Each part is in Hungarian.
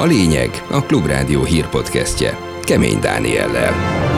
A lényeg a Klubrádió hírpodcastje Kemény Dániellel.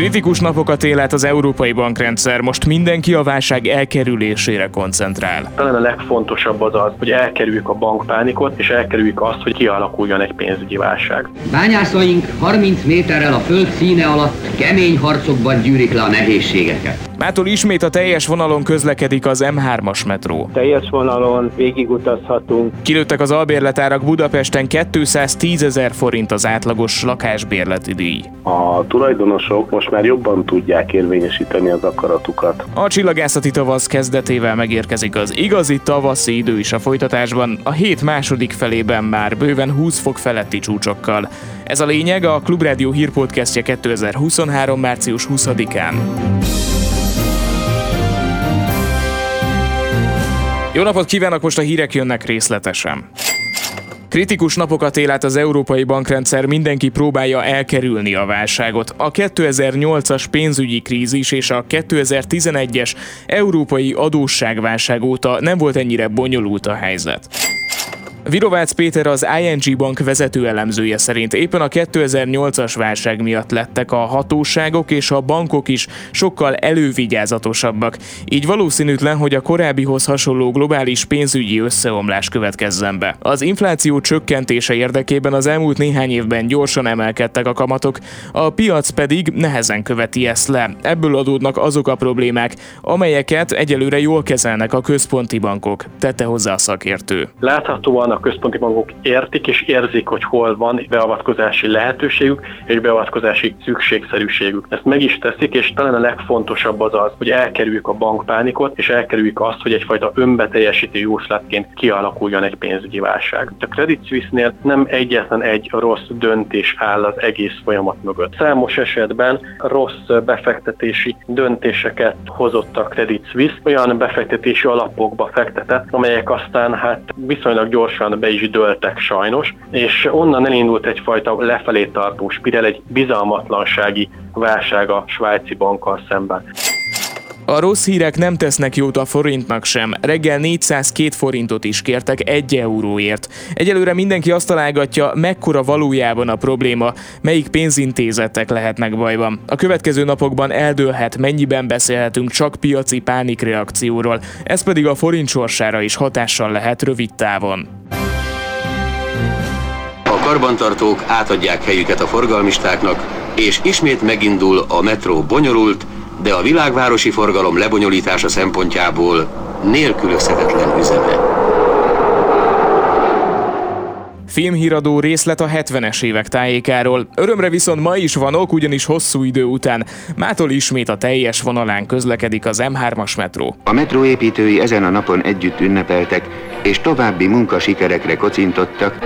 Kritikus napokat él át az európai bankrendszer, most mindenki a válság elkerülésére koncentrál. Talán a legfontosabb az az, hogy elkerüljük a bankpánikot, és elkerüljük azt, hogy kialakuljon egy pénzügyi válság. Bányászaink 30 méterrel a föld színe alatt kemény harcokban gyűrik le a nehézségeket. Mától ismét a teljes vonalon közlekedik az M3-as metró. Teljes vonalon végigutazhatunk. Kilőttek az albérletárak Budapesten 210 ezer forint az átlagos lakásbérleti díj. A tulajdonosok most már jobban tudják érvényesíteni az akaratukat. A csillagászati tavasz kezdetével megérkezik az igazi tavaszi idő is a folytatásban, a hét második felében már bőven 20 fok feletti csúcsokkal. Ez a lényeg a Klubrádió hírpodcastje 2023. március 20-án. Jó napot kívánok, most a hírek jönnek részletesen. Kritikus napokat él át az európai bankrendszer, mindenki próbálja elkerülni a válságot. A 2008-as pénzügyi krízis és a 2011-es európai adósságválság óta nem volt ennyire bonyolult a helyzet. Virovácz Péter az ING Bank vezető elemzője szerint éppen a 2008-as válság miatt lettek a hatóságok és a bankok is sokkal elővigyázatosabbak. Így valószínűtlen, hogy a korábbihoz hasonló globális pénzügyi összeomlás következzen be. Az infláció csökkentése érdekében az elmúlt néhány évben gyorsan emelkedtek a kamatok, a piac pedig nehezen követi ezt le. Ebből adódnak azok a problémák, amelyeket egyelőre jól kezelnek a központi bankok, tette hozzá a szakértő. Láthatóan a központi bankok értik és érzik, hogy hol van beavatkozási lehetőségük és beavatkozási szükségszerűségük. Ezt meg is teszik, és talán a legfontosabb az az, hogy elkerüljük a bankpánikot, és elkerüljük azt, hogy egyfajta önbeteljesítő jóslatként kialakuljon egy pénzügyi válság. A Credit Suisse-nél nem egyetlen egy rossz döntés áll az egész folyamat mögött. Számos esetben rossz befektetési döntéseket hozott a Credit Suisse, olyan befektetési alapokba fektetett, amelyek aztán hát viszonylag gyorsan gyorsan be is dőltek sajnos, és onnan elindult egyfajta lefelé tartó spirál, egy bizalmatlansági válság a svájci bankkal szemben. A rossz hírek nem tesznek jót a forintnak sem. Reggel 402 forintot is kértek egy euróért. Egyelőre mindenki azt találgatja, mekkora valójában a probléma, melyik pénzintézetek lehetnek bajban. A következő napokban eldőlhet, mennyiben beszélhetünk csak piaci pánikreakcióról, ez pedig a forint sorsára is hatással lehet rövid távon karbantartók átadják helyüket a forgalmistáknak, és ismét megindul a metró bonyolult, de a világvárosi forgalom lebonyolítása szempontjából nélkülözhetetlen üzeme. Filmhíradó részlet a 70-es évek tájékáról. Örömre viszont ma is van ok, ugyanis hosszú idő után mától ismét a teljes vonalán közlekedik az M3-as metró. A metró építői ezen a napon együtt ünnepeltek, és további munkasikerekre kocintottak.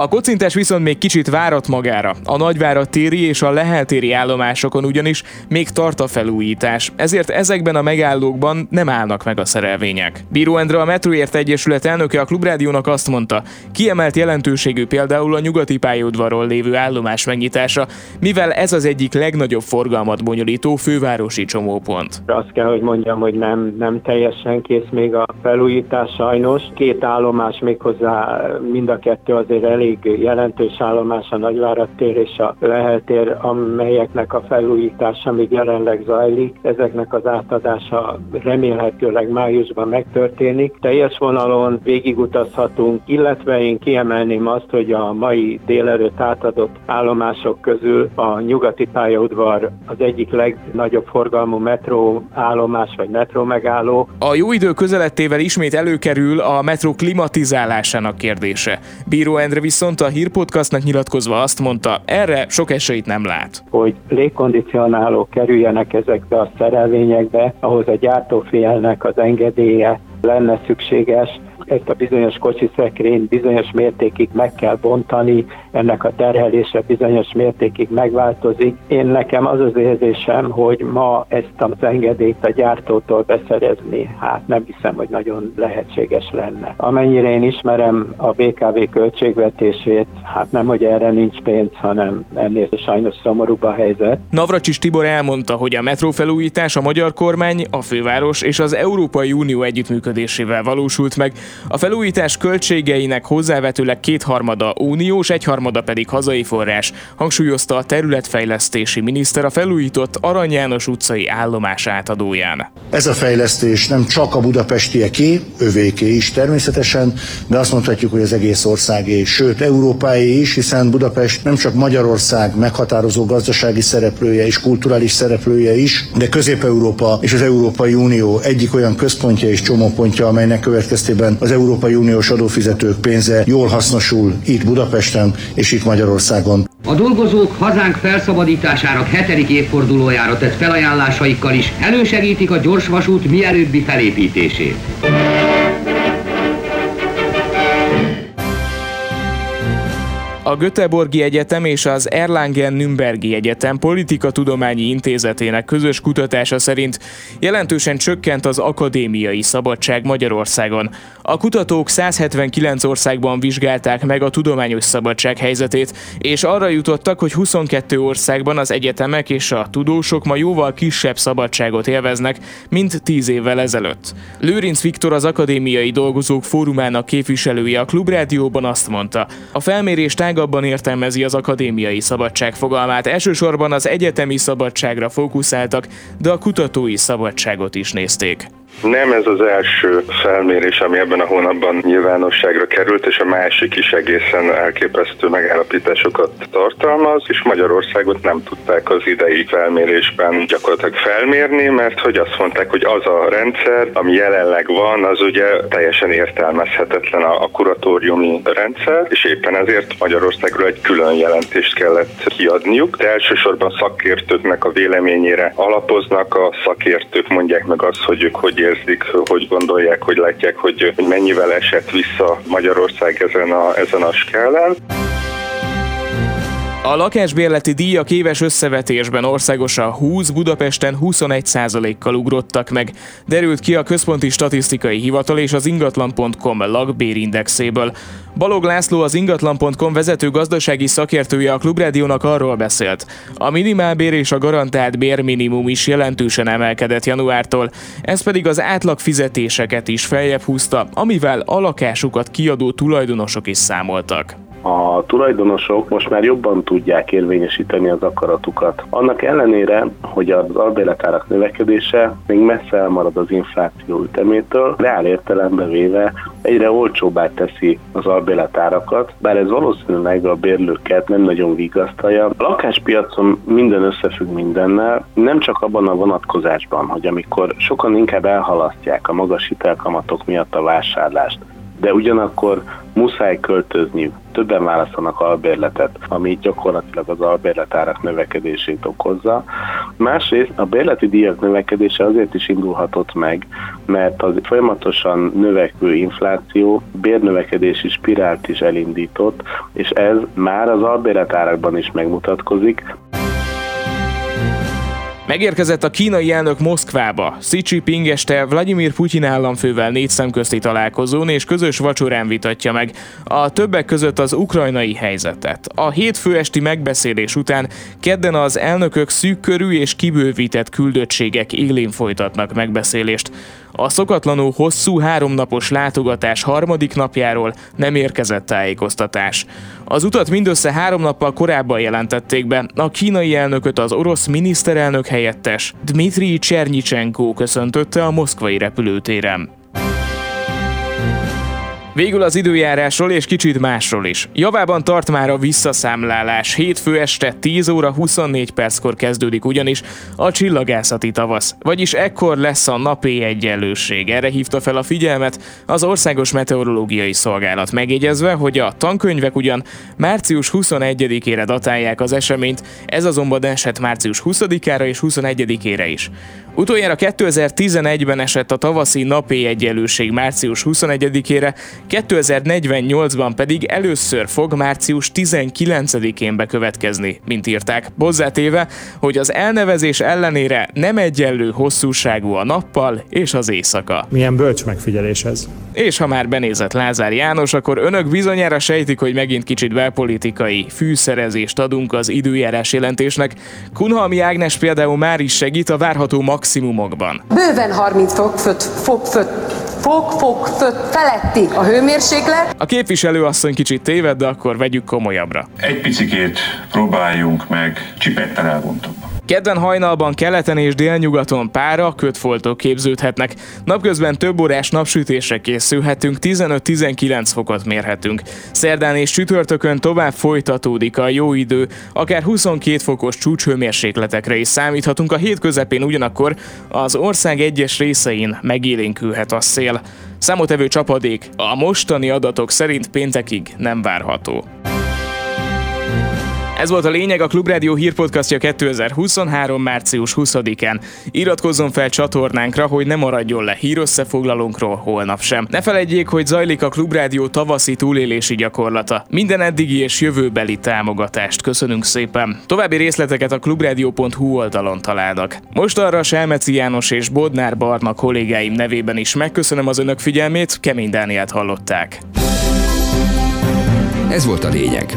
A kocintás viszont még kicsit várat magára. A Nagyvárad téri és a Lehel téri állomásokon ugyanis még tart a felújítás, ezért ezekben a megállókban nem állnak meg a szerelvények. Bíró Endre a Metroért Egyesület elnöke a Klubrádiónak azt mondta, kiemelt jelentőségű például a nyugati pályaudvarról lévő állomás megnyitása, mivel ez az egyik legnagyobb forgalmat bonyolító fővárosi csomópont. Azt kell, hogy mondjam, hogy nem, nem teljesen kész még a felújítás sajnos. Két állomás méghozzá mind a kettő azért elég elég jelentős állomás a Nagyvárad tér és a Lehel tér, amelyeknek a felújítása még jelenleg zajlik. Ezeknek az átadása remélhetőleg májusban megtörténik. Teljes vonalon végigutazhatunk, illetve én kiemelném azt, hogy a mai délelőtt átadott állomások közül a nyugati pályaudvar az egyik legnagyobb forgalmú metró állomás vagy metró megálló. A jó idő közelettével ismét előkerül a metró klimatizálásának kérdése. Bíró Endre viszont a hírpodcastnak nyilatkozva azt mondta, erre sok esélyt nem lát. Hogy légkondicionálók kerüljenek ezekbe a szerelvényekbe, ahhoz a gyártófélnek az engedélye lenne szükséges, ezt a bizonyos kocsiszekrényt bizonyos mértékig meg kell bontani, ennek a terhelése bizonyos mértékig megváltozik. Én nekem az az érzésem, hogy ma ezt az engedélyt a gyártótól beszerezni, hát nem hiszem, hogy nagyon lehetséges lenne. Amennyire én ismerem a BKV költségvetését, hát nem, hogy erre nincs pénz, hanem ennél sajnos szomorúbb a helyzet. Navracsis Tibor elmondta, hogy a metrófelújítás a magyar kormány, a főváros és az Európai Unió együttműködésével valósult meg. A felújítás költségeinek hozzávetőleg kétharmada uniós, egyharmada pedig hazai forrás, hangsúlyozta a területfejlesztési miniszter a felújított Arany János utcai állomás átadóján. Ez a fejlesztés nem csak a budapestieké, övéké is természetesen, de azt mondhatjuk, hogy az egész országé, sőt Európáé is, hiszen Budapest nem csak Magyarország meghatározó gazdasági szereplője és kulturális szereplője is, de Közép-Európa és az Európai Unió egyik olyan központja és csomópontja, amelynek következtében az Európai Uniós adófizetők pénze jól hasznosul itt Budapesten és itt Magyarországon. A dolgozók hazánk felszabadításának hetedik évfordulójára tett felajánlásaikkal is elősegítik a gyorsvasút mielőbbi felépítését. Göteborgi Egyetem és az Erlangen-Nürnbergi Egyetem Politikatudományi Intézetének közös kutatása szerint jelentősen csökkent az akadémiai szabadság Magyarországon. A kutatók 179 országban vizsgálták meg a tudományos szabadság helyzetét, és arra jutottak, hogy 22 országban az egyetemek és a tudósok ma jóval kisebb szabadságot élveznek, mint 10 évvel ezelőtt. Lőrinc Viktor az Akadémiai Dolgozók Fórumának képviselője a Klubrádióban azt mondta, a felmérés tágabban értelmezi az akadémiai szabadság fogalmát, elsősorban az egyetemi szabadságra fókuszáltak, de a kutatói szabadságot is nézték. Nem ez az első felmérés, ami ebben a hónapban nyilvánosságra került, és a másik is egészen elképesztő megállapításokat tartalmaz, és Magyarországot nem tudták az idei felmérésben gyakorlatilag felmérni, mert hogy azt mondták, hogy az a rendszer, ami jelenleg van, az ugye teljesen értelmezhetetlen a, kuratóriumi rendszer, és éppen ezért Magyarországról egy külön jelentést kellett kiadniuk, de elsősorban szakértőknek a véleményére alapoznak, a szakértők mondják meg azt, hogy ők hogy érzik, hogy gondolják, hogy látják, hogy mennyivel esett vissza Magyarország ezen a, ezen a skálán. A lakásbérleti díjak éves összevetésben országosan 20, Budapesten 21 kal ugrottak meg, derült ki a Központi Statisztikai Hivatal és az ingatlan.com lakbérindexéből. Balog László az ingatlan.com vezető gazdasági szakértője a Klubrádiónak arról beszélt. A minimálbér és a garantált bérminimum is jelentősen emelkedett januártól, ez pedig az átlag fizetéseket is feljebb húzta, amivel a lakásukat kiadó tulajdonosok is számoltak a tulajdonosok most már jobban tudják érvényesíteni az akaratukat. Annak ellenére, hogy az albérletárak növekedése még messze elmarad az infláció ütemétől, reál értelembe véve egyre olcsóbbá teszi az albérletárakat, bár ez valószínűleg a bérlőket nem nagyon vigasztalja. A lakáspiacon minden összefügg mindennel, nem csak abban a vonatkozásban, hogy amikor sokan inkább elhalasztják a magas hitelkamatok miatt a vásárlást, de ugyanakkor muszáj költözni, többen választanak albérletet, ami gyakorlatilag az albérletárak növekedését okozza. Másrészt a bérleti díjak növekedése azért is indulhatott meg, mert az folyamatosan növekvő infláció bérnövekedési spirált is elindított, és ez már az albérletárakban is megmutatkozik. Megérkezett a kínai elnök Moszkvába. Xi Jinping este Vladimir Putyin államfővel négy szemközti találkozón és közös vacsorán vitatja meg a többek között az ukrajnai helyzetet. A hétfő esti megbeszélés után kedden az elnökök szűkkörű és kibővített küldöttségek élén folytatnak megbeszélést. A szokatlanul hosszú háromnapos látogatás harmadik napjáról nem érkezett tájékoztatás. Az utat mindössze három nappal korábban jelentették be, a kínai elnököt az orosz miniszterelnök helyettes Dmitri Csernyicsenko köszöntötte a moszkvai repülőtéren. Végül az időjárásról és kicsit másról is. Javában tart már a visszaszámlálás. Hétfő este 10 óra 24 perckor kezdődik ugyanis a csillagászati tavasz. Vagyis ekkor lesz a napi egyenlőség. Erre hívta fel a figyelmet az Országos Meteorológiai Szolgálat megjegyezve, hogy a tankönyvek ugyan március 21-ére datálják az eseményt, ez azonban esett március 20-ára és 21-ére is. Utoljára 2011-ben esett a tavaszi napi egyenlőség március 21-ére, 2048-ban pedig először fog március 19-én bekövetkezni, mint írták. Hozzátéve, hogy az elnevezés ellenére nem egyenlő hosszúságú a nappal és az éjszaka. Milyen bölcs megfigyelés ez. És ha már benézett Lázár János, akkor önök bizonyára sejtik, hogy megint kicsit belpolitikai fűszerezést adunk az időjárás jelentésnek. Kunhalmi Ágnes például már is segít a várható maximumokban. Bőven 30 fok, fok, fok, fok, fok, fok, fok feletti a hőmérséklet. A képviselő asszony kicsit téved, de akkor vegyük komolyabbra. Egy picikét próbáljunk meg csipettel elvontani. Kedden hajnalban keleten és délnyugaton pára, kötfoltok képződhetnek. Napközben több órás napsütésre készülhetünk, 15-19 fokot mérhetünk. Szerdán és csütörtökön tovább folytatódik a jó idő, akár 22 fokos csúcshőmérsékletekre is számíthatunk, a hét közepén ugyanakkor az ország egyes részein megélénkülhet a szél. Számotevő csapadék a mostani adatok szerint péntekig nem várható. Ez volt a lényeg a Klubrádió hírpodcastja 2023. március 20-án. Iratkozzon fel csatornánkra, hogy ne maradjon le hírösszefoglalónkról holnap sem. Ne felejtjék, hogy zajlik a Klubrádió tavaszi túlélési gyakorlata. Minden eddigi és jövőbeli támogatást köszönünk szépen. További részleteket a klubrádió.hu oldalon találnak. Most arra Selmeci János és Bodnár Barna kollégáim nevében is megköszönöm az önök figyelmét, Kemény Dániát hallották. Ez volt a lényeg.